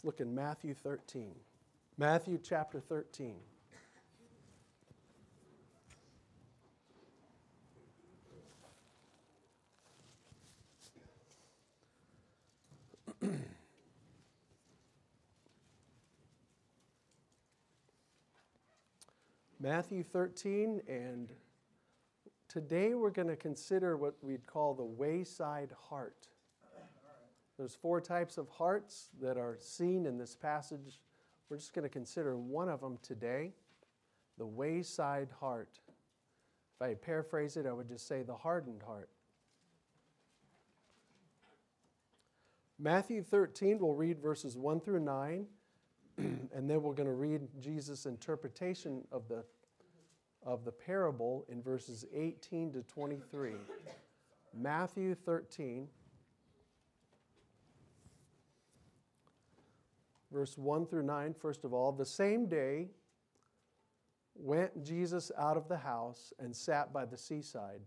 Let's look in Matthew 13. Matthew chapter 13. Matthew 13, and today we're going to consider what we'd call the wayside heart. There's four types of hearts that are seen in this passage. We're just going to consider one of them today the wayside heart. If I paraphrase it, I would just say the hardened heart. Matthew 13, we'll read verses 1 through 9, and then we're going to read Jesus' interpretation of the, of the parable in verses 18 to 23. Matthew 13, verse 1 through 9, first of all. The same day went Jesus out of the house and sat by the seaside.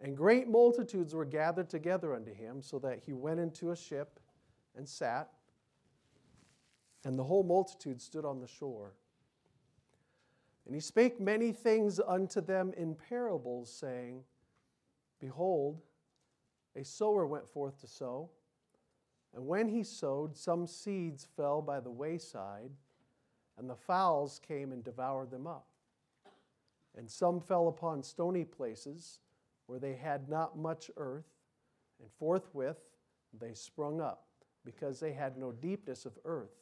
And great multitudes were gathered together unto him, so that he went into a ship and sat, and the whole multitude stood on the shore. And he spake many things unto them in parables, saying, Behold, a sower went forth to sow. And when he sowed, some seeds fell by the wayside, and the fowls came and devoured them up. And some fell upon stony places where they had not much earth, and forthwith they sprung up, because they had no deepness of earth.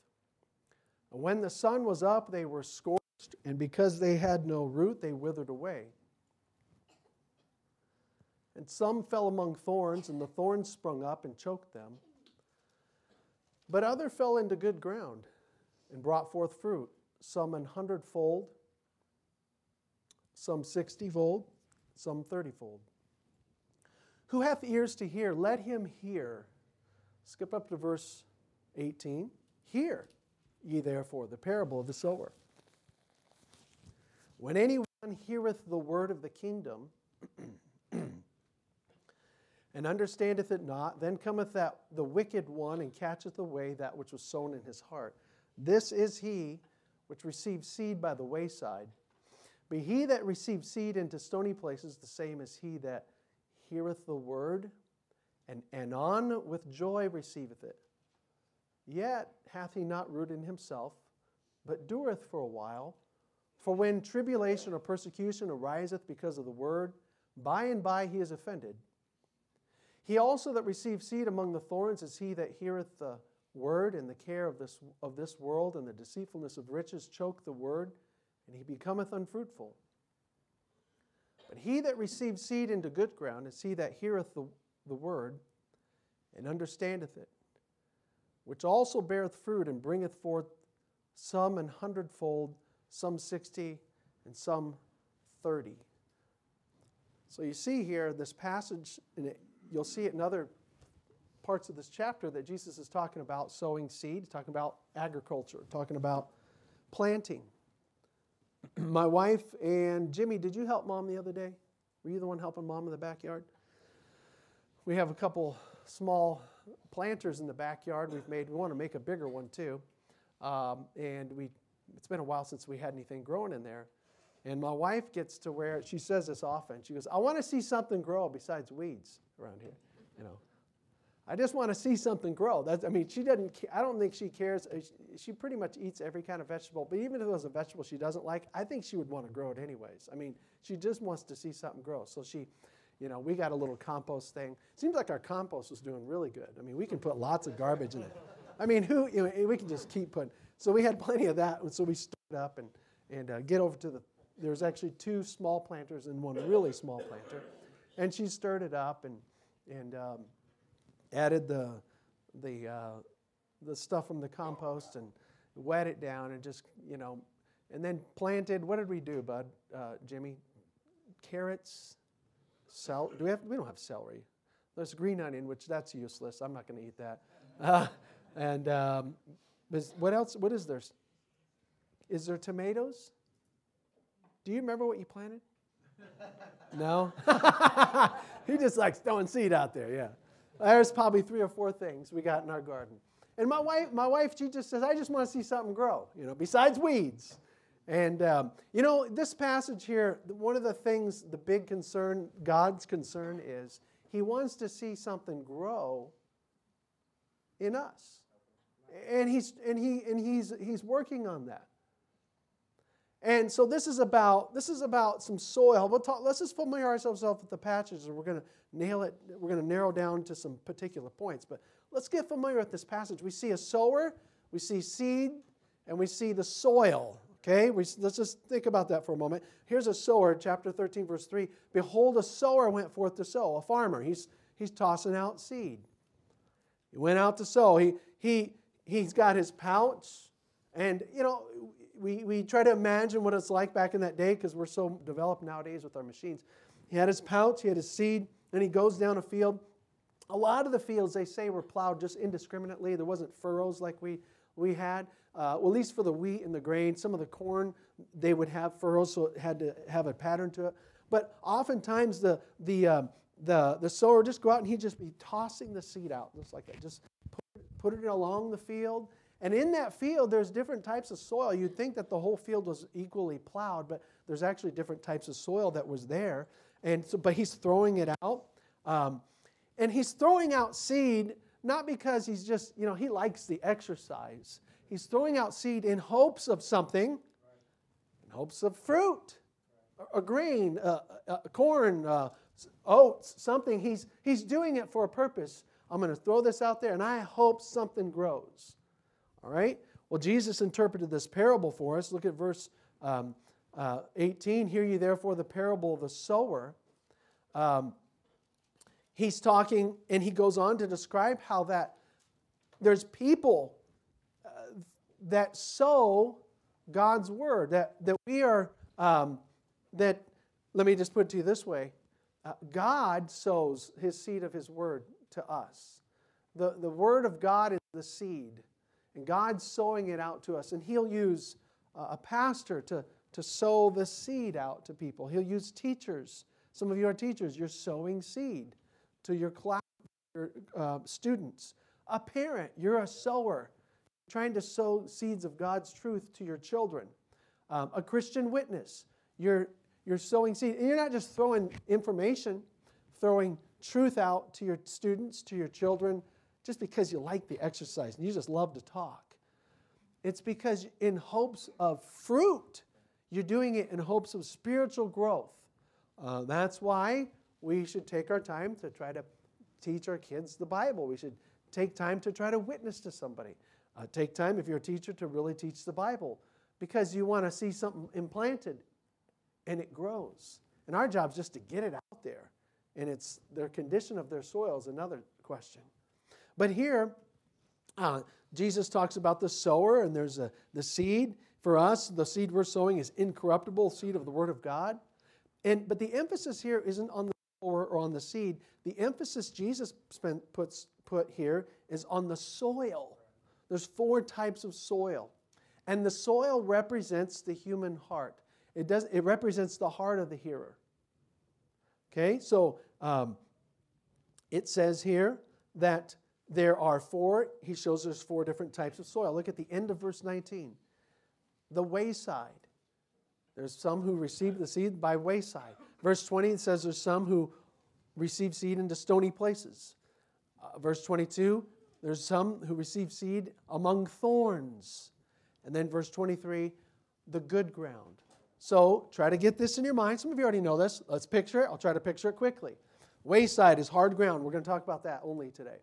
And when the sun was up, they were scorched, and because they had no root, they withered away. And some fell among thorns, and the thorns sprung up and choked them. But other fell into good ground and brought forth fruit, some an hundredfold, some sixtyfold, some thirtyfold. Who hath ears to hear, let him hear. Skip up to verse 18. Hear ye therefore the parable of the sower. When anyone heareth the word of the kingdom, and understandeth it not, then cometh that the wicked one and catcheth away that which was sown in his heart. This is he which received seed by the wayside. But he that received seed into stony places, the same as he that heareth the word, and anon with joy receiveth it. Yet hath he not root in himself, but dureth for a while. For when tribulation or persecution ariseth because of the word, by and by he is offended. He also that receives seed among the thorns is he that heareth the word, and the care of this, of this world and the deceitfulness of riches choke the word, and he becometh unfruitful. But he that receives seed into good ground is he that heareth the, the word and understandeth it, which also beareth fruit and bringeth forth some an hundredfold, some sixty, and some thirty. So you see here this passage, and you'll see it in other parts of this chapter that Jesus is talking about sowing seed, talking about agriculture, talking about planting. My wife and Jimmy, did you help mom the other day? Were you the one helping mom in the backyard? We have a couple small planters in the backyard we've made. We want to make a bigger one too. Um, and we, it's been a while since we had anything growing in there. And my wife gets to where she says this often. She goes, I want to see something grow besides weeds around here. You know, I just want to see something grow. That's, I mean, she doesn't. I don't think she cares. Uh, she pretty much eats every kind of vegetable. But even if it was a vegetable she doesn't like, I think she would want to grow it anyways. I mean, she just wants to see something grow. So she, you know, we got a little compost thing. Seems like our compost is doing really good. I mean, we can put lots of garbage in it. I mean, who? You know, we can just keep putting. So we had plenty of that. And so we stood up and and uh, get over to the. There's actually two small planters and one really small planter, and she stirred it up and and. Um, added the, the, uh, the stuff from the compost and wet it down and just, you know, and then planted. What did we do, Bud, uh, Jimmy? Carrots, cel- do we have? We don't have celery. There's green onion, which that's useless. I'm not going to eat that. Uh, and um, what else? What is there? Is there tomatoes? Do you remember what you planted? No. he just likes throwing seed out there. Yeah. There's probably three or four things we got in our garden. And my wife, my wife, she just says, I just want to see something grow, you know, besides weeds. And, um, you know, this passage here, one of the things, the big concern, God's concern is He wants to see something grow in us. And He's, and he, and he's, he's working on that. And so this is about this is about some soil. We'll talk, let's just familiarize ourselves with the patches, and we're going to nail it. We're going to narrow down to some particular points. But let's get familiar with this passage. We see a sower, we see seed, and we see the soil. Okay, we, let's just think about that for a moment. Here's a sower, chapter 13, verse 3. Behold, a sower went forth to sow, a farmer. He's, he's tossing out seed. He went out to sow. He, he, he's got his pouch. And, you know, we, we try to imagine what it's like back in that day because we're so developed nowadays with our machines. He had his pouch, he had his seed, and he goes down a field. A lot of the fields, they say, were plowed just indiscriminately. There wasn't furrows like we, we had uh, well, at least for the wheat and the grain. Some of the corn, they would have furrows, so it had to have a pattern to it. But oftentimes the, the, uh, the, the sower just go out and he'd just be tossing the seed out, just like that. Just put, put it along the field. And in that field, there's different types of soil. You'd think that the whole field was equally plowed, but there's actually different types of soil that was there. And so, but he's throwing it out. Um, and he's throwing out seed not because he's just, you know, he likes the exercise. He's throwing out seed in hopes of something, in hopes of fruit, a, grain, a, a corn, uh, oats, something. He's, he's doing it for a purpose. I'm going to throw this out there, and I hope something grows. All right? Well, Jesus interpreted this parable for us. Look at verse um, uh, 18. Hear ye therefore the parable of the sower. Um, he's talking, and he goes on to describe how that there's people that sow God's word, that, that we are, um, that, let me just put it to you this way uh, God sows his seed of his word to us. The, the word of God is the seed, and God's sowing it out to us, and he'll use uh, a pastor to, to sow the seed out to people. He'll use teachers. Some of you are teachers, you're sowing seed to your class, your uh, students. A parent, you're a sower trying to sow seeds of God's truth to your children. Um, a Christian witness, you're, you're sowing seed. And you're not just throwing information, throwing truth out to your students, to your children, just because you like the exercise and you just love to talk. It's because in hopes of fruit, you're doing it in hopes of spiritual growth. Uh, that's why we should take our time to try to teach our kids the Bible. We should take time to try to witness to somebody. Uh, take time, if you're a teacher, to really teach the Bible because you want to see something implanted and it grows. And our job is just to get it out there. And it's their condition of their soil is another question. But here, uh, Jesus talks about the sower, and there's a, the seed. For us, the seed we're sowing is incorruptible seed of the Word of God. And, but the emphasis here isn't on the sower or on the seed. The emphasis Jesus spent, puts, put here is on the soil. There's four types of soil. And the soil represents the human heart. It, does, it represents the heart of the hearer. Okay, so um, it says here that there are four, he shows us four different types of soil. Look at the end of verse 19. The wayside. There's some who receive the seed by wayside. Verse 20 it says there's some who receive seed into stony places. Uh, verse 22 there's some who receive seed among thorns. And then verse 23, the good ground. So try to get this in your mind. Some of you already know this. Let's picture it. I'll try to picture it quickly. Wayside is hard ground. We're going to talk about that only today.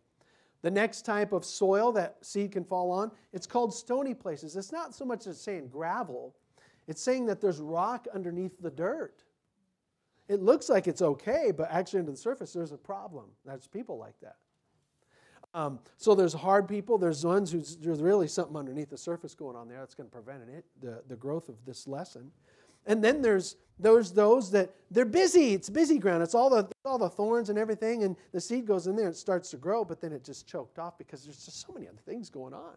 The next type of soil that seed can fall on, it's called stony places. It's not so much as saying gravel, it's saying that there's rock underneath the dirt. It looks like it's okay, but actually under the surface, there's a problem. There's people like that. Um, so there's hard people. There's ones who's there's really something underneath the surface going on there that's going to prevent it, the, the growth of this lesson. And then there's those those that they're busy. It's busy ground. It's all the all the thorns and everything, and the seed goes in there and starts to grow, but then it just choked off because there's just so many other things going on.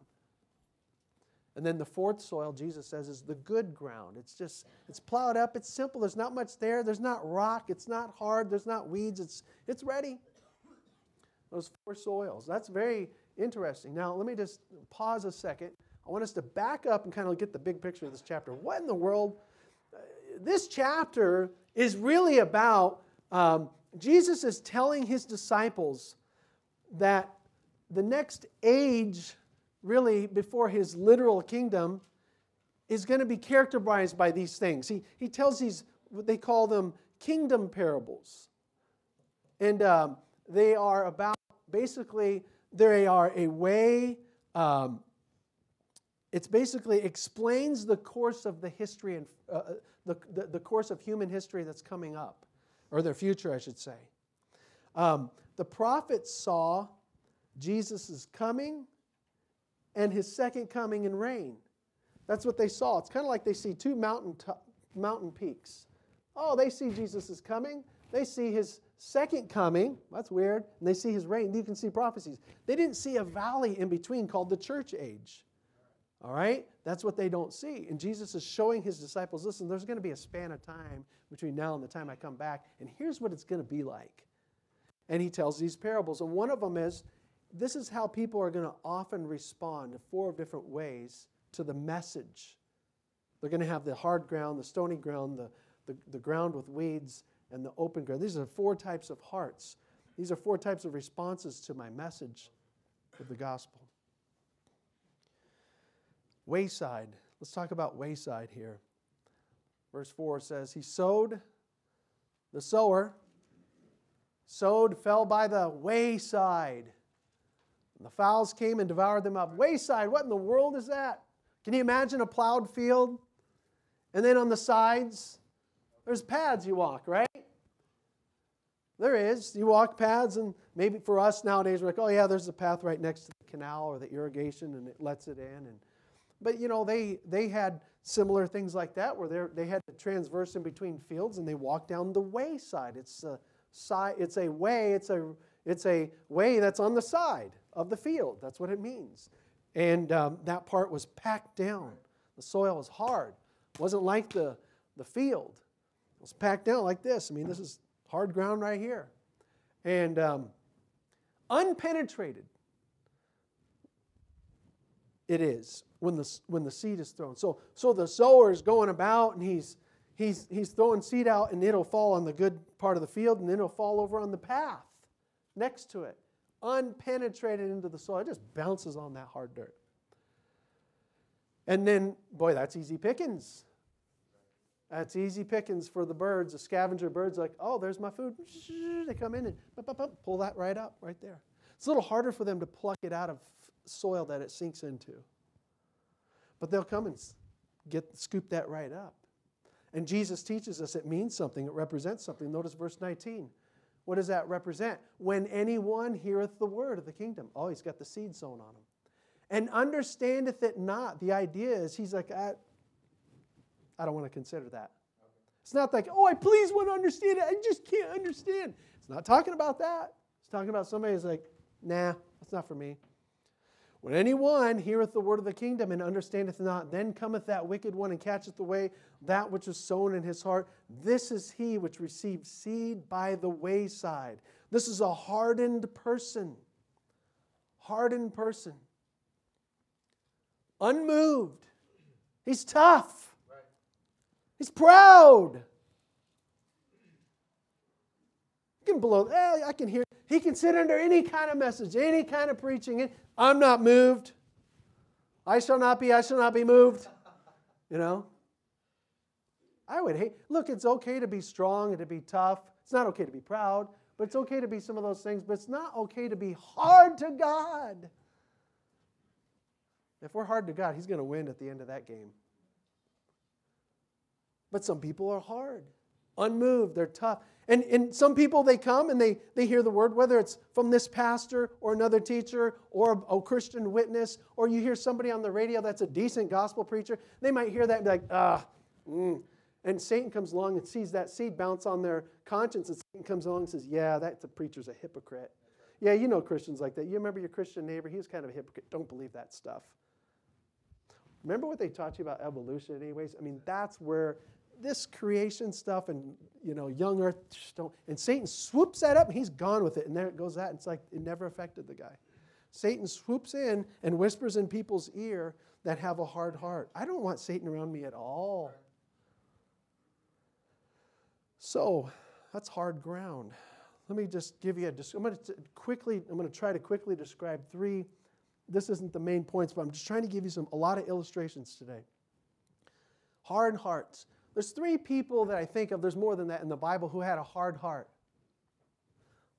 And then the fourth soil, Jesus says, is the good ground. It's just, it's plowed up, it's simple, there's not much there, there's not rock, it's not hard, there's not weeds, it's, it's ready those four soils. That's very interesting. Now, let me just pause a second. I want us to back up and kind of get the big picture of this chapter. What in the world? This chapter is really about um, Jesus is telling his disciples that the next age, really before his literal kingdom, is going to be characterized by these things. He, he tells these, what they call them kingdom parables. And um, they are about basically, they are a way, um, it's basically explains the course of the history and uh, uh, the, the, the, course of human history that's coming up, or their future, I should say. Um, the prophets saw Jesus' coming and his second coming and reign. That's what they saw. It's kind of like they see two mountain, mountain peaks. Oh, they see Jesus is coming. They see his second coming. That's weird. And they see his reign. You can see prophecies. They didn't see a valley in between called the church age. All right? That's what they don't see. And Jesus is showing his disciples listen, there's going to be a span of time between now and the time I come back. And here's what it's going to be like. And he tells these parables. And one of them is this is how people are going to often respond in four different ways to the message. They're going to have the hard ground, the stony ground, the, the, the ground with weeds, and the open ground. These are four types of hearts. These are four types of responses to my message of the gospel. Wayside. Let's talk about wayside here. Verse 4 says, He sowed, the sower, sowed, fell by the wayside. The fowls came and devoured them up. Wayside, what in the world is that? Can you imagine a plowed field? And then on the sides, there's paths you walk, right? There is. You walk paths, and maybe for us nowadays, we're like, oh, yeah, there's a path right next to the canal or the irrigation, and it lets it in. And, but, you know, they, they had similar things like that where they had to transverse in between fields, and they walked down the wayside. It's a, side, it's a way, it's a, it's a way that's on the side of the field. That's what it means. And um, that part was packed down. The soil was hard. It wasn't like the, the field. It was packed down like this. I mean, this is hard ground right here. And um, unpenetrated it is when the, when the seed is thrown. So, so the sower is going about and he's, he's, he's throwing seed out and it'll fall on the good part of the field and then it'll fall over on the path next to it unpenetrated into the soil. It just bounces on that hard dirt. And then, boy, that's easy pickings. That's easy pickings for the birds. The scavenger birds, like, oh, there's my food. They come in and pull that right up, right there. It's a little harder for them to pluck it out of soil that it sinks into. But they'll come and get scoop that right up. And Jesus teaches us it means something, it represents something. Notice verse 19. What does that represent? When anyone heareth the word of the kingdom. Oh, he's got the seed sown on him. And understandeth it not. The idea is he's like, I, I don't want to consider that. It's not like, oh, I please want to understand it. I just can't understand. It's not talking about that. It's talking about somebody who's like, nah, that's not for me. When anyone heareth the word of the kingdom and understandeth not, then cometh that wicked one and catcheth away that which is sown in his heart. This is he which received seed by the wayside. This is a hardened person. Hardened person. Unmoved. He's tough. He's proud. You can blow, eh, I can hear. He can sit under any kind of message, any kind of preaching. I'm not moved. I shall not be, I shall not be moved. You know? I would hate, look, it's okay to be strong and to be tough. It's not okay to be proud, but it's okay to be some of those things, but it's not okay to be hard to God. If we're hard to God, He's going to win at the end of that game. But some people are hard, unmoved, they're tough. And, and some people, they come and they, they hear the word, whether it's from this pastor or another teacher or a, a Christian witness, or you hear somebody on the radio that's a decent gospel preacher. They might hear that and be like, ah, mm. And Satan comes along and sees that seed bounce on their conscience, and Satan comes along and says, Yeah, that preacher's a hypocrite. Yeah, you know Christians like that. You remember your Christian neighbor? He was kind of a hypocrite. Don't believe that stuff. Remember what they taught you about evolution, anyways? I mean, that's where this creation stuff and you know young earth don't and satan swoops that up and he's gone with it and there it goes that and it's like it never affected the guy Satan swoops in and whispers in people's ear that have a hard heart. I don't want Satan around me at all. So that's hard ground. Let me just give you a. I'm going to quickly. I'm going to try to quickly describe three. This isn't the main points, but I'm just trying to give you some a lot of illustrations today. Hard hearts. There's three people that I think of. There's more than that in the Bible who had a hard heart.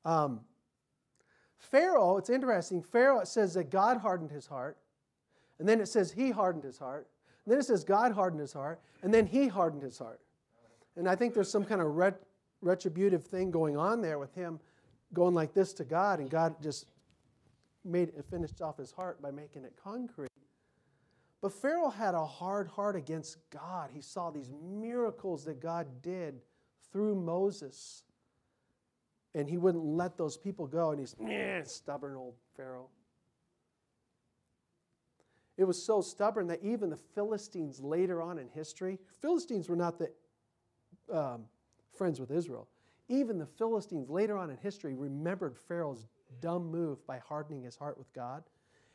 Um, Pharaoh, it's interesting. Pharaoh, it says that God hardened his heart. And then it says he hardened his heart. And then it says God hardened his heart. And then he hardened his heart. And I think there's some kind of ret- retributive thing going on there with him going like this to God. And God just made it finished off his heart by making it concrete. But Pharaoh had a hard heart against God. He saw these miracles that God did through Moses and he wouldn't let those people go, and he's stubborn old Pharaoh. It was so stubborn that even the Philistines later on in history, Philistines were not the um, friends with Israel. Even the Philistines later on in history remembered Pharaoh's dumb move by hardening his heart with God.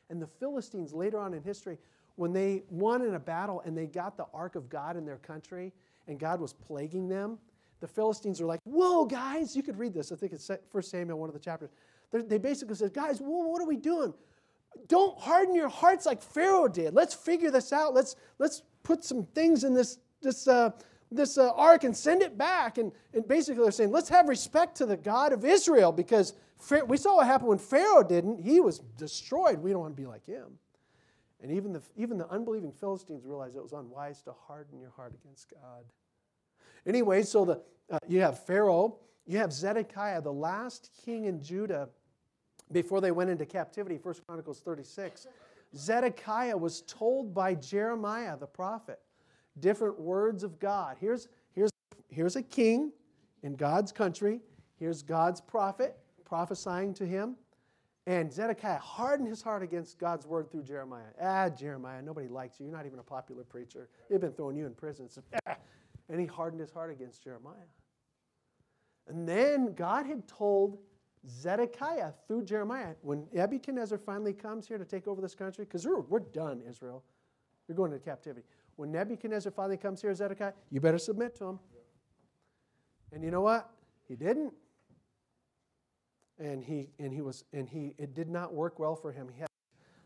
And the Philistines later on in history, when they won in a battle and they got the ark of God in their country and God was plaguing them, the Philistines are like, whoa, guys, you could read this. I think it's 1 Samuel, one of the chapters. They basically said, guys, whoa, what are we doing? Don't harden your hearts like Pharaoh did. Let's figure this out. Let's, let's put some things in this, this, uh, this uh, ark and send it back. And, and basically, they're saying, let's have respect to the God of Israel because we saw what happened when Pharaoh didn't. He was destroyed. We don't want to be like him. And even the, even the unbelieving Philistines realized it was unwise to harden your heart against God. Anyway, so the, uh, you have Pharaoh, you have Zedekiah, the last king in Judah before they went into captivity, 1 Chronicles 36. Zedekiah was told by Jeremiah the prophet different words of God. Here's, here's, here's a king in God's country, here's God's prophet prophesying to him. And Zedekiah hardened his heart against God's word through Jeremiah. Ah, Jeremiah, nobody likes you. You're not even a popular preacher. They've been throwing you in prison. So, ah, and he hardened his heart against Jeremiah. And then God had told Zedekiah through Jeremiah, when Nebuchadnezzar finally comes here to take over this country, because we're, we're done, Israel. You're going into captivity. When Nebuchadnezzar finally comes here, Zedekiah, you better submit to him. And you know what? He didn't. And he and he was and he it did not work well for him. He had,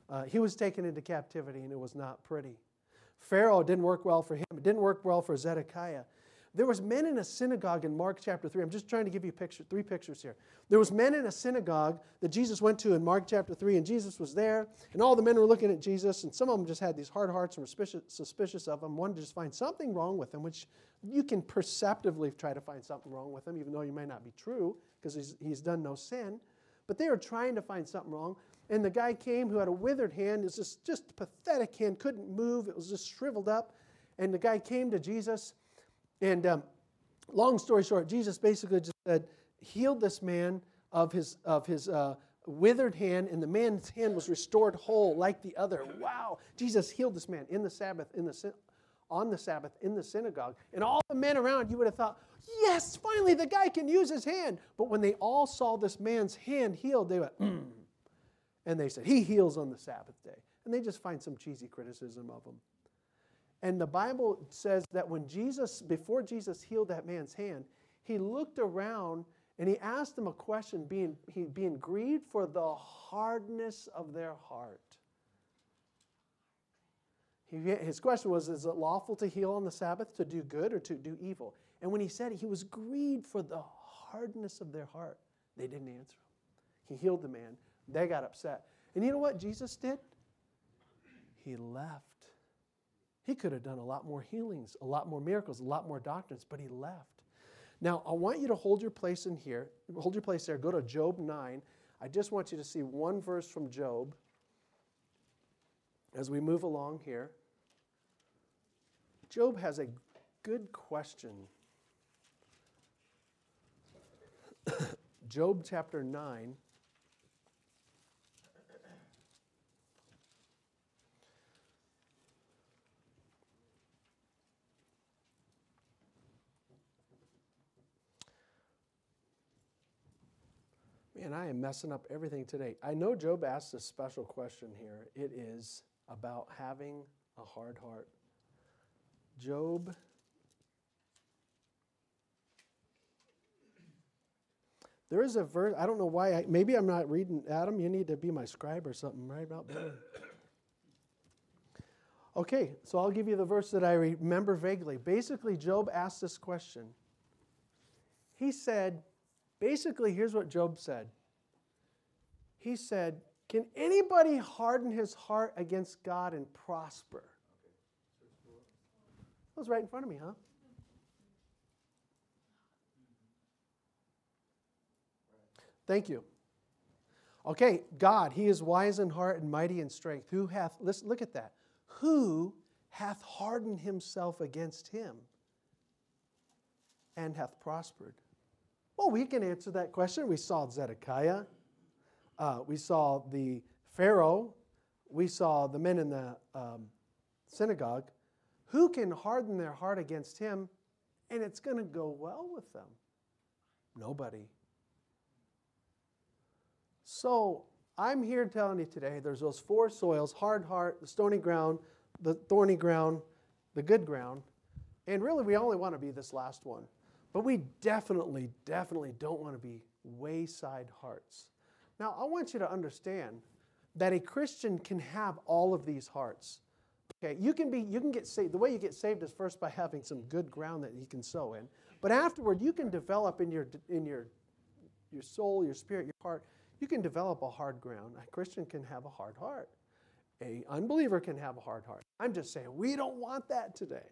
uh, he was taken into captivity, and it was not pretty. Pharaoh didn't work well for him. It didn't work well for Zedekiah. There was men in a synagogue in Mark chapter 3. I'm just trying to give you picture, three pictures here. There was men in a synagogue that Jesus went to in Mark chapter 3, and Jesus was there, and all the men were looking at Jesus, and some of them just had these hard hearts and were suspicious, suspicious of him, wanted to just find something wrong with him, which you can perceptively try to find something wrong with him, even though you may not be true, because he's, he's done no sin. But they were trying to find something wrong. And the guy came who had a withered hand. It's just, just a pathetic hand, couldn't move. It was just shriveled up. And the guy came to Jesus. And um, long story short, Jesus basically just said, healed this man of his, of his uh, withered hand, and the man's hand was restored whole like the other. Wow. Jesus healed this man in the Sabbath, in the, on the Sabbath, in the synagogue. And all the men around, you would have thought, yes, finally the guy can use his hand. But when they all saw this man's hand healed, they went, mm. And they said, He heals on the Sabbath day. And they just find some cheesy criticism of him. And the Bible says that when Jesus, before Jesus healed that man's hand, he looked around and he asked them a question, being, he, being grieved for the hardness of their heart. He, his question was Is it lawful to heal on the Sabbath, to do good or to do evil? And when he said it, he was grieved for the hardness of their heart, they didn't answer him. He healed the man. They got upset. And you know what Jesus did? He left. He could have done a lot more healings, a lot more miracles, a lot more doctrines, but he left. Now, I want you to hold your place in here. Hold your place there. Go to Job 9. I just want you to see one verse from Job as we move along here. Job has a good question. Job chapter 9. Man, I am messing up everything today. I know Job asked a special question here. It is about having a hard heart. Job. There is a verse, I don't know why, I, maybe I'm not reading. Adam, you need to be my scribe or something right about. Okay, so I'll give you the verse that I remember vaguely. Basically, Job asked this question. He said, basically, here's what Job said. He said, Can anybody harden his heart against God and prosper? That was right in front of me, huh? Thank you. Okay, God, He is wise in heart and mighty in strength. Who hath, listen, look at that. Who hath hardened himself against him and hath prospered? Well, we can answer that question. We saw Zedekiah, uh, we saw the Pharaoh, we saw the men in the um, synagogue. Who can harden their heart against him and it's going to go well with them? Nobody. So I'm here telling you today there's those four soils hard heart, the stony ground, the thorny ground, the good ground. And really, we only want to be this last one. But we definitely, definitely don't want to be wayside hearts. Now, I want you to understand that a Christian can have all of these hearts. Okay, you can be, you can get saved. The way you get saved is first by having some good ground that you can sow in. But afterward, you can develop in your in your your soul, your spirit, your heart. You can develop a hard ground. A Christian can have a hard heart. A unbeliever can have a hard heart. I'm just saying we don't want that today.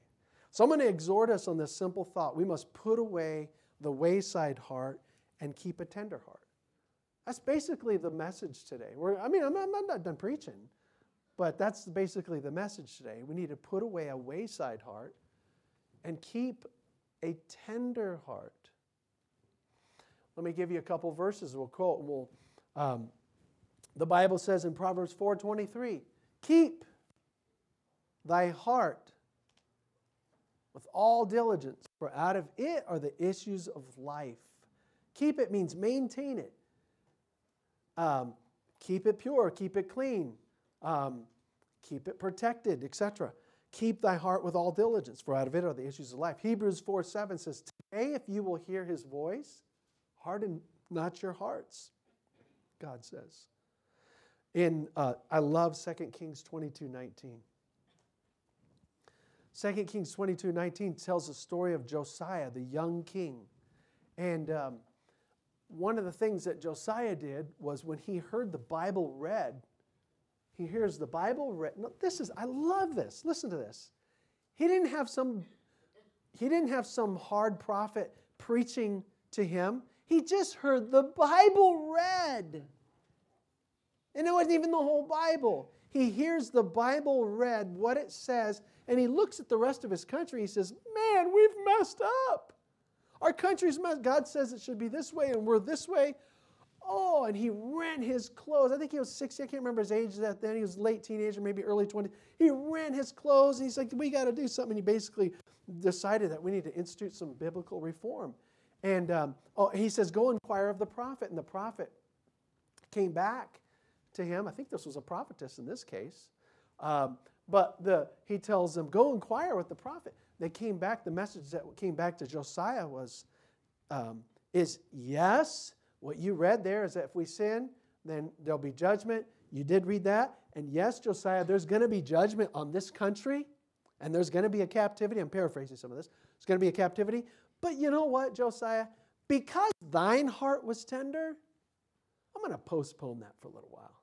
So I'm going to exhort us on this simple thought. We must put away the wayside heart and keep a tender heart. That's basically the message today. We're, I mean, I'm, I'm not done preaching, but that's basically the message today. We need to put away a wayside heart and keep a tender heart. Let me give you a couple verses. We'll quote. We'll, um, the Bible says in Proverbs 4:23, "Keep thy heart with all diligence, for out of it are the issues of life. Keep it means maintain it. Um, keep it pure, keep it clean, um, keep it protected, etc. Keep thy heart with all diligence, for out of it are the issues of life. Hebrews 4 7 says, Today, if you will hear his voice, harden not your hearts, God says. In, uh, I love 2 Kings 22 19. 2 Kings 22 19 tells the story of Josiah, the young king. And um, one of the things that Josiah did was when he heard the Bible read, he hears the Bible read. No, this is, I love this. Listen to this. He didn't have some, he didn't have some hard prophet preaching to him. He just heard the Bible read. And it wasn't even the whole Bible. He hears the Bible read, what it says, and he looks at the rest of his country. He says, Man, we've messed up. Our country's messed. God says it should be this way, and we're this way. Oh, and he rent his clothes. I think he was 60. I can't remember his age that then. He was late teenager, maybe early 20s. He rent his clothes, and he's like, We got to do something. And he basically decided that we need to institute some biblical reform. And um, oh, he says, Go inquire of the prophet. And the prophet came back to him. I think this was a prophetess in this case. Um, but the, he tells them, Go inquire with the prophet. They came back, the message that came back to Josiah was, um, is yes, what you read there is that if we sin, then there'll be judgment. You did read that. And yes, Josiah, there's going to be judgment on this country, and there's going to be a captivity. I'm paraphrasing some of this. It's going to be a captivity. But you know what, Josiah? Because thine heart was tender, I'm going to postpone that for a little while.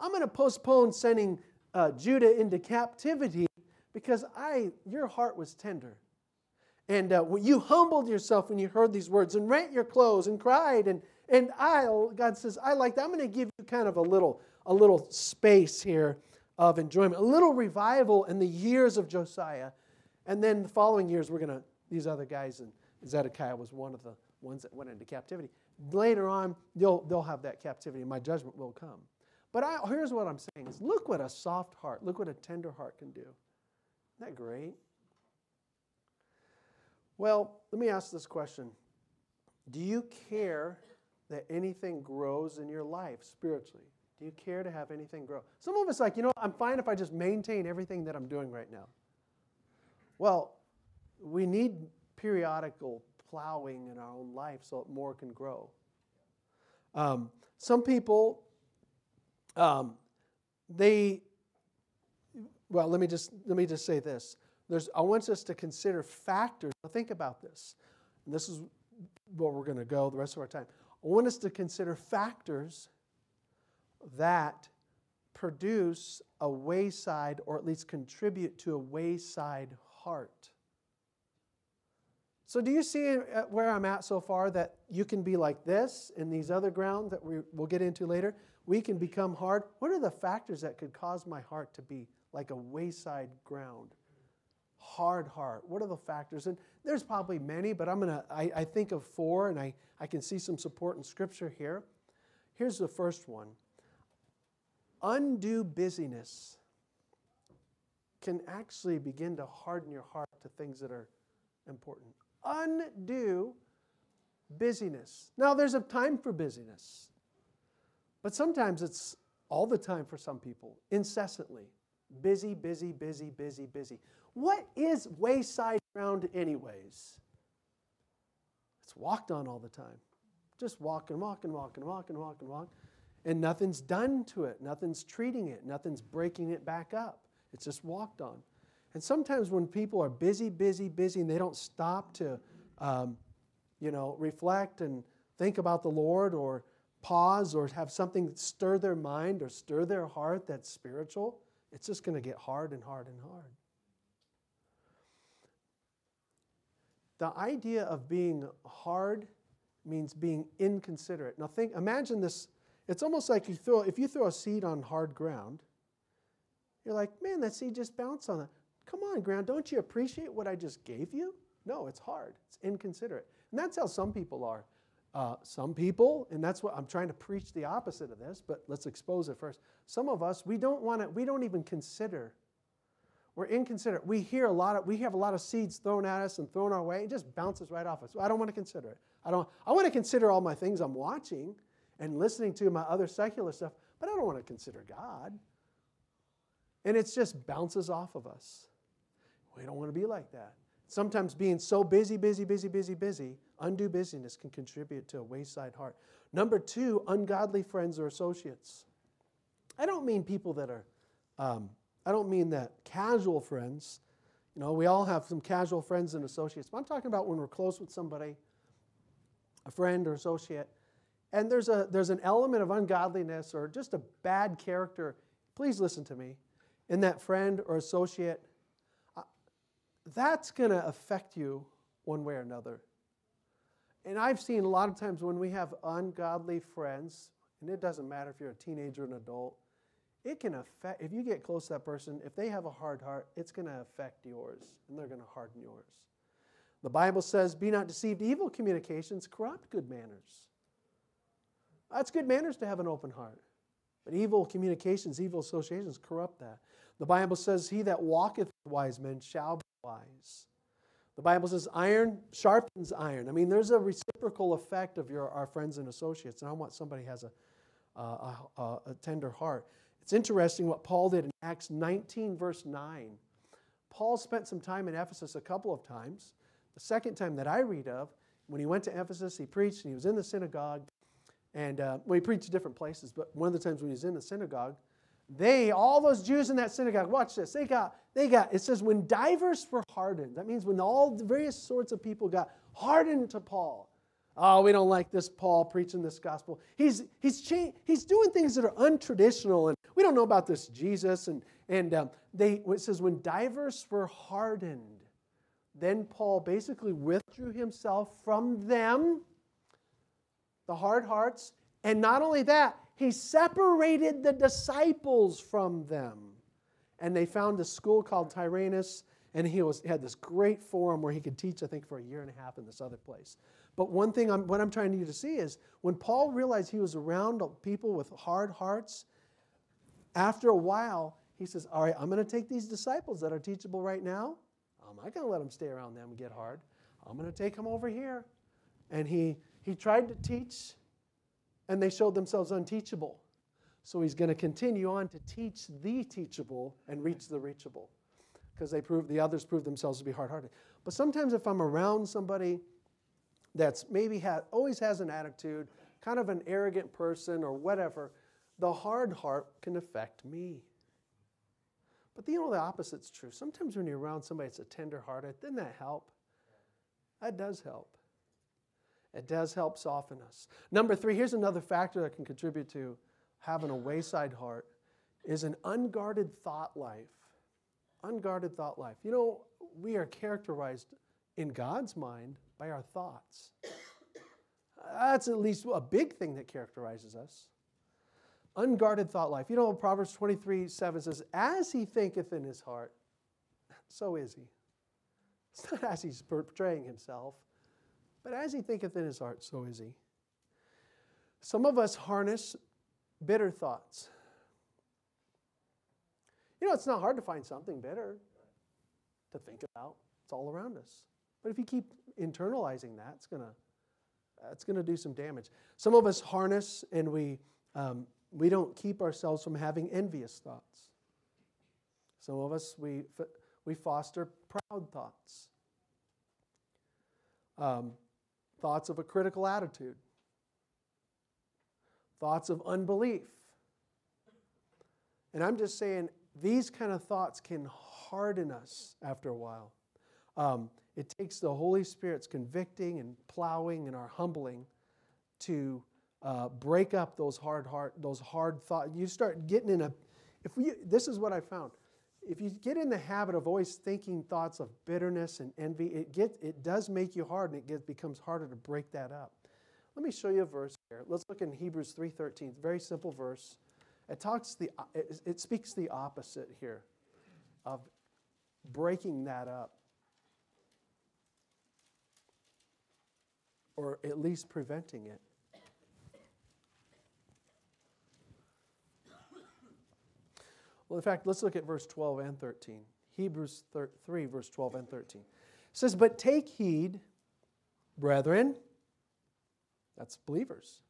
I'm going to postpone sending uh, Judah into captivity because I, your heart was tender. And uh, you humbled yourself when you heard these words and rent your clothes and cried. And, and I, God says, I like that. I'm going to give you kind of a little, a little space here of enjoyment, a little revival in the years of Josiah. And then the following years, we're going to, these other guys, and Zedekiah was one of the ones that went into captivity. Later on, they'll, they'll have that captivity, and my judgment will come. But I, here's what I'm saying is look what a soft heart, look what a tender heart can do. Isn't that great? Well, let me ask this question. Do you care that anything grows in your life spiritually? Do you care to have anything grow? Some of us like, you know, I'm fine if I just maintain everything that I'm doing right now. Well, we need periodical plowing in our own life so that more can grow. Um, some people, um, they, well, let me just let me just say this. There's, I want us to consider factors. Now think about this. And this is where we're going to go the rest of our time. I want us to consider factors that produce a wayside or at least contribute to a wayside heart. So, do you see where I'm at so far that you can be like this in these other grounds that we will get into later? We can become hard. What are the factors that could cause my heart to be like a wayside ground? Hard heart. What are the factors? And there's probably many, but I'm gonna. I, I think of four, and I, I can see some support in Scripture here. Here's the first one: undue busyness can actually begin to harden your heart to things that are important undue busyness. Now, there's a time for busyness, but sometimes it's all the time for some people, incessantly. Busy, busy, busy, busy, busy. What is wayside ground, anyways? It's walked on all the time. Just walk and walk and walk and walk and. And nothing's done to it. Nothing's treating it. Nothing's breaking it back up. It's just walked on. And sometimes when people are busy, busy, busy, and they don't stop to, um, you know, reflect and think about the Lord or pause or have something stir their mind or stir their heart that's spiritual, it's just going to get hard and hard and hard. The idea of being hard means being inconsiderate. Now think imagine this it's almost like you throw if you throw a seed on hard ground, you're like, man, that seed just bounced on it. Come on, ground, don't you appreciate what I just gave you? No, it's hard. It's inconsiderate. And that's how some people are. Uh, some people, and that's what I'm trying to preach the opposite of this, but let's expose it first. Some of us, we don't want to, we don't even consider. We're inconsiderate. We hear a lot of, we have a lot of seeds thrown at us and thrown our way. It just bounces right off us. I don't want to consider it. I don't, I want to consider all my things I'm watching and listening to my other secular stuff, but I don't want to consider God. And it just bounces off of us. We don't want to be like that. Sometimes being so busy, busy, busy, busy, busy, undue busyness can contribute to a wayside heart. Number two, ungodly friends or associates. I don't mean people that are, um, I don't mean that casual friends. You know, we all have some casual friends and associates. But I'm talking about when we're close with somebody, a friend or associate, and there's, a, there's an element of ungodliness or just a bad character. Please listen to me. In that friend or associate, that's going to affect you one way or another. And I've seen a lot of times when we have ungodly friends, and it doesn't matter if you're a teenager or an adult, it can affect, if you get close to that person, if they have a hard heart, it's going to affect yours, and they're going to harden yours. The Bible says, Be not deceived, evil communications corrupt good manners. That's good manners to have an open heart. But evil communications, evil associations corrupt that. The Bible says, He that walketh with wise men shall be wise. The Bible says iron sharpens iron. I mean, there's a reciprocal effect of your, our friends and associates, and I want somebody has a, a, a, a tender heart. It's interesting what Paul did in Acts 19, verse 9. Paul spent some time in Ephesus a couple of times. The second time that I read of, when he went to Ephesus, he preached and he was in the synagogue. And uh, well, he preached different places, but one of the times when he was in the synagogue, they, all those Jews in that synagogue, watch this. They got, they got, it says, when divers were hardened. That means when all the various sorts of people got hardened to Paul. Oh, we don't like this Paul preaching this gospel. He's, he's, cha- he's doing things that are untraditional, and we don't know about this Jesus. And, and um, they, it says, when divers were hardened, then Paul basically withdrew himself from them, the hard hearts. And not only that, he separated the disciples from them. And they found a school called Tyrannus, and he was, had this great forum where he could teach, I think, for a year and a half in this other place. But one thing, I'm, what I'm trying to you to see is when Paul realized he was around people with hard hearts, after a while, he says, All right, I'm going to take these disciples that are teachable right now. I'm not going to let them stay around them and get hard. I'm going to take them over here. And he, he tried to teach and they showed themselves unteachable. So he's going to continue on to teach the teachable and reach the reachable because they prove the others prove themselves to be hard-hearted. But sometimes if I'm around somebody that's maybe ha- always has an attitude, kind of an arrogant person or whatever, the hard heart can affect me. But you know the opposite's true. Sometimes when you're around somebody that's a tender hearted, doesn't that help? That does help. It does help soften us. Number three, here's another factor that can contribute to having a wayside heart is an unguarded thought life. Unguarded thought life. You know, we are characterized in God's mind by our thoughts. That's at least a big thing that characterizes us. Unguarded thought life. You know, Proverbs 23 7 says, As he thinketh in his heart, so is he. It's not as he's portraying himself, but as he thinketh in his heart, so is he. Some of us harness bitter thoughts. You know, it's not hard to find something bitter to think about. It's all around us. But if you keep internalizing that, it's gonna it's gonna do some damage. Some of us harness and we um, we don't keep ourselves from having envious thoughts. Some of us we we foster proud thoughts. Um, thoughts of a critical attitude, thoughts of unbelief. And I'm just saying, these kind of thoughts can harden us after a while. Um, it takes the Holy Spirit's convicting and plowing and our humbling to uh, break up those hard heart, those hard thoughts. You start getting in a. If we, this is what I found if you get in the habit of always thinking thoughts of bitterness and envy, it, get, it does make you hard and it gets, becomes harder to break that up. Let me show you a verse here. Let's look in Hebrews 3.13. Very simple verse. It, talks the, it, it speaks the opposite here of breaking that up. Or at least preventing it. Well, in fact, let's look at verse 12 and 13. Hebrews 3, verse 12 and 13. It says, But take heed, brethren, that's believers,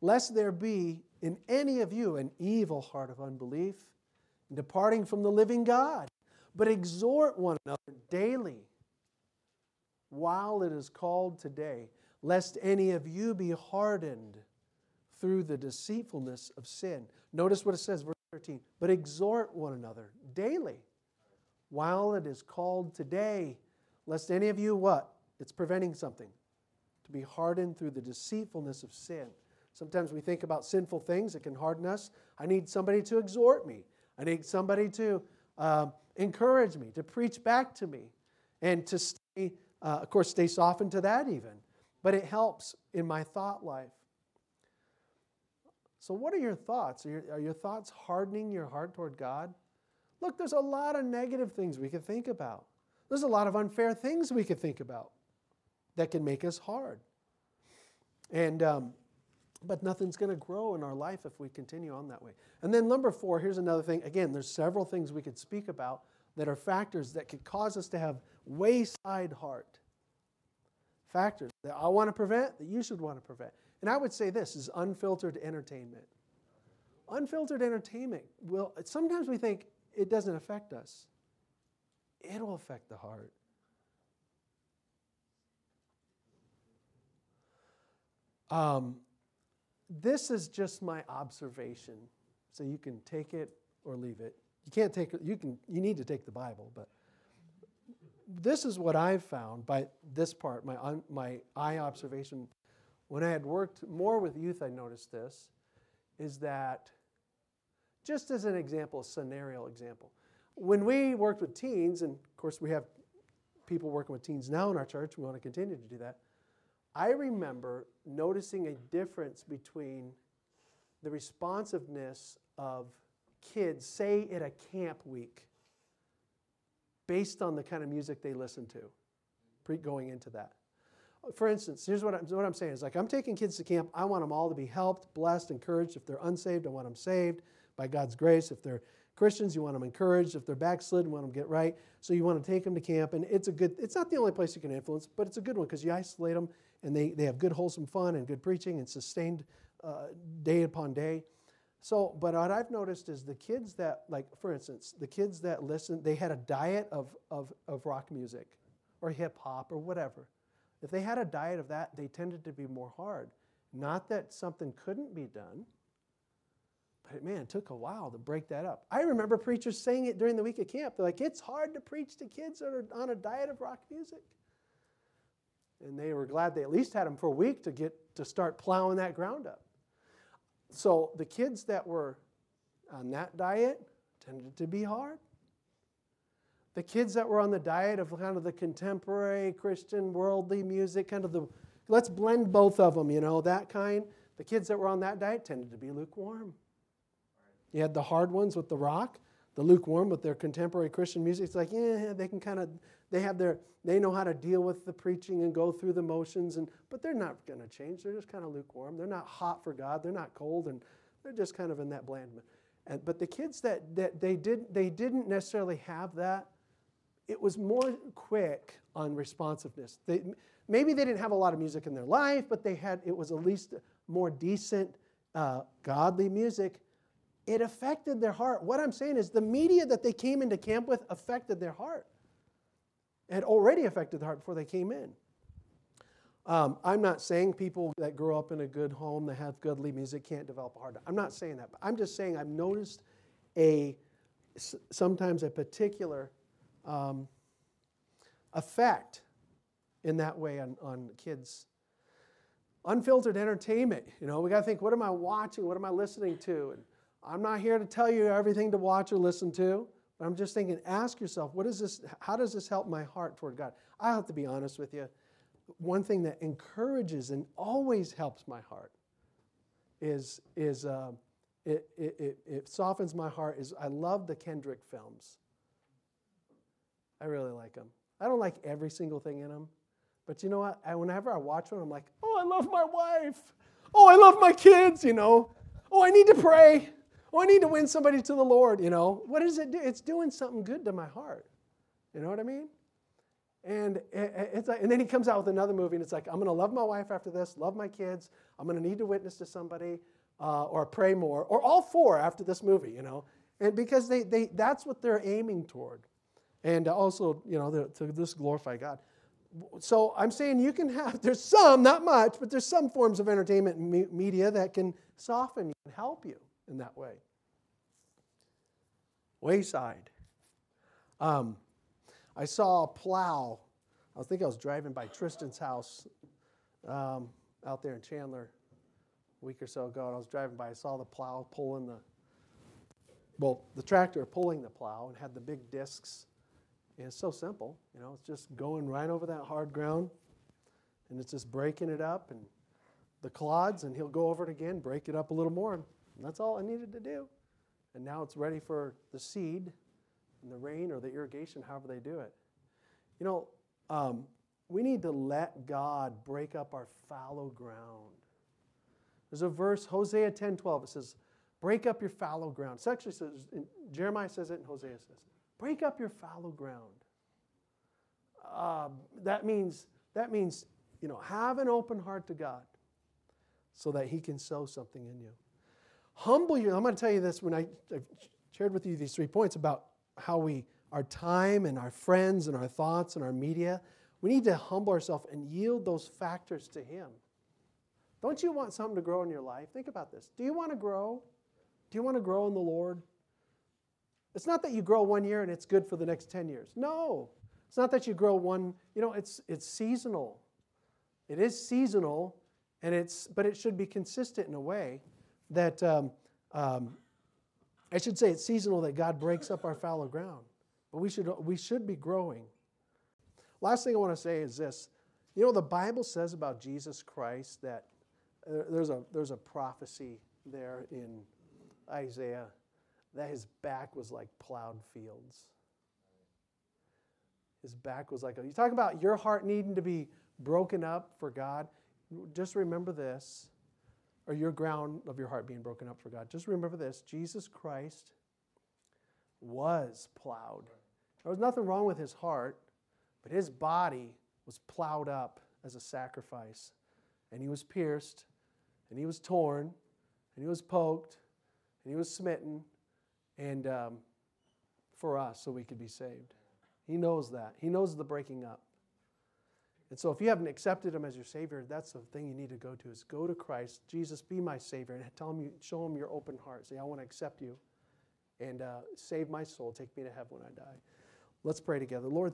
lest there be in any of you an evil heart of unbelief, departing from the living God, but exhort one another daily while it is called today, lest any of you be hardened through the deceitfulness of sin. Notice what it says, 13. But exhort one another daily while it is called today, lest any of you what? It's preventing something. To be hardened through the deceitfulness of sin. Sometimes we think about sinful things that can harden us. I need somebody to exhort me. I need somebody to uh, encourage me, to preach back to me, and to stay, uh, of course, stay softened to that even. But it helps in my thought life. So, what are your thoughts? Are your, are your thoughts hardening your heart toward God? Look, there's a lot of negative things we could think about. There's a lot of unfair things we could think about that can make us hard. And, um, but nothing's going to grow in our life if we continue on that way. And then, number four, here's another thing. Again, there's several things we could speak about that are factors that could cause us to have wayside heart. Factors that I want to prevent, that you should want to prevent. And I would say this is unfiltered entertainment. Unfiltered entertainment will, sometimes we think it doesn't affect us, it'll affect the heart. Um, this is just my observation, so you can take it or leave it. You can't take you can you need to take the Bible, but this is what I've found by this part, my, my eye observation when I had worked more with youth, I noticed this is that, just as an example, a scenario example, when we worked with teens, and of course we have people working with teens now in our church, we want to continue to do that. I remember noticing a difference between the responsiveness of kids, say at a camp week, based on the kind of music they listen to, going into that for instance, here's what I'm, what I'm saying is like I'm taking kids to camp. I want them all to be helped, blessed, encouraged. If they're unsaved, I want them saved by God's grace. If they're Christians, you want them encouraged. If they're backslidden, want them to get right. So you want to take them to camp, and it's a good. It's not the only place you can influence, but it's a good one because you isolate them, and they, they have good wholesome fun and good preaching and sustained uh, day upon day. So, but what I've noticed is the kids that, like, for instance, the kids that listen, they had a diet of, of, of rock music or hip hop or whatever. If they had a diet of that, they tended to be more hard. Not that something couldn't be done, but man, it took a while to break that up. I remember preachers saying it during the week of camp. They're like, it's hard to preach to kids that are on a diet of rock music. And they were glad they at least had them for a week to get to start plowing that ground up. So the kids that were on that diet tended to be hard. The kids that were on the diet of kind of the contemporary Christian worldly music, kind of the let's blend both of them, you know, that kind. The kids that were on that diet tended to be lukewarm. You had the hard ones with the rock, the lukewarm with their contemporary Christian music. It's like, yeah, they can kind of, they have their, they know how to deal with the preaching and go through the motions, and but they're not going to change. They're just kind of lukewarm. They're not hot for God. They're not cold, and they're just kind of in that bland. And, but the kids that, that they did they didn't necessarily have that. It was more quick on responsiveness. They, maybe they didn't have a lot of music in their life, but they had it was at least more decent, uh, godly music it affected their heart. What I'm saying is the media that they came into camp with affected their heart. It had already affected their heart before they came in. Um, I'm not saying people that grow up in a good home that have godly music can't develop a heart. I'm not saying that. I'm just saying I've noticed a sometimes a particular um, effect in that way on, on kids. Unfiltered entertainment. You know, we got to think, what am I watching? What am I listening to? And I'm not here to tell you everything to watch or listen to, but I'm just thinking, ask yourself, what is this, how does this help my heart toward God? I have to be honest with you. One thing that encourages and always helps my heart is, is uh, it, it, it, it softens my heart is I love the Kendrick films. I really like them. I don't like every single thing in them, but you know what? I, whenever I watch one, I'm like, oh, I love my wife. Oh, I love my kids, you know. Oh, I need to pray. Oh, I need to win somebody to the Lord, you know. What does it do? It's doing something good to my heart. You know what I mean? And, it's like, and then he comes out with another movie, and it's like, I'm going to love my wife after this, love my kids. I'm going to need to witness to somebody uh, or pray more, or all four after this movie, you know. And because they, they, that's what they're aiming toward. And also, you know, to this glorify God. So I'm saying you can have, there's some, not much, but there's some forms of entertainment and media that can soften you and help you in that way. Wayside. Um, I saw a plow. I think I was driving by Tristan's house um, out there in Chandler a week or so ago, and I was driving by. I saw the plow pulling the, well, the tractor pulling the plow and had the big discs. And it's so simple, you know, it's just going right over that hard ground and it's just breaking it up and the clods, and he'll go over it again, break it up a little more, and that's all I needed to do. And now it's ready for the seed and the rain or the irrigation, however they do it. You know, um, we need to let God break up our fallow ground. There's a verse, Hosea 10 12, it says, Break up your fallow ground. It actually says, Jeremiah says it and Hosea says it. Break up your fallow ground. Uh, that means, that means, you know, have an open heart to God so that He can sow something in you. Humble you. I'm going to tell you this when I, I shared with you these three points about how we, our time and our friends and our thoughts and our media, we need to humble ourselves and yield those factors to Him. Don't you want something to grow in your life? Think about this. Do you want to grow? Do you want to grow in the Lord? It's not that you grow one year and it's good for the next 10 years. No. It's not that you grow one, you know, it's, it's seasonal. It is seasonal, and it's, but it should be consistent in a way that um, um, I should say it's seasonal that God breaks up our fallow ground, but we should, we should be growing. Last thing I want to say is this. You know, the Bible says about Jesus Christ that uh, there's, a, there's a prophecy there in Isaiah that his back was like plowed fields. His back was like, you talk about your heart needing to be broken up for God. Just remember this or your ground of your heart being broken up for God. Just remember this Jesus Christ was plowed. There was nothing wrong with his heart, but his body was plowed up as a sacrifice. And he was pierced and he was torn, and he was poked, and he was smitten, and um, for us, so we could be saved. He knows that. He knows the breaking up. And so if you haven't accepted him as your Savior, that's the thing you need to go to is go to Christ. Jesus, be my Savior. And tell him show him your open heart. Say, I want to accept you and uh, save my soul. Take me to heaven when I die. Let's pray together. Lord,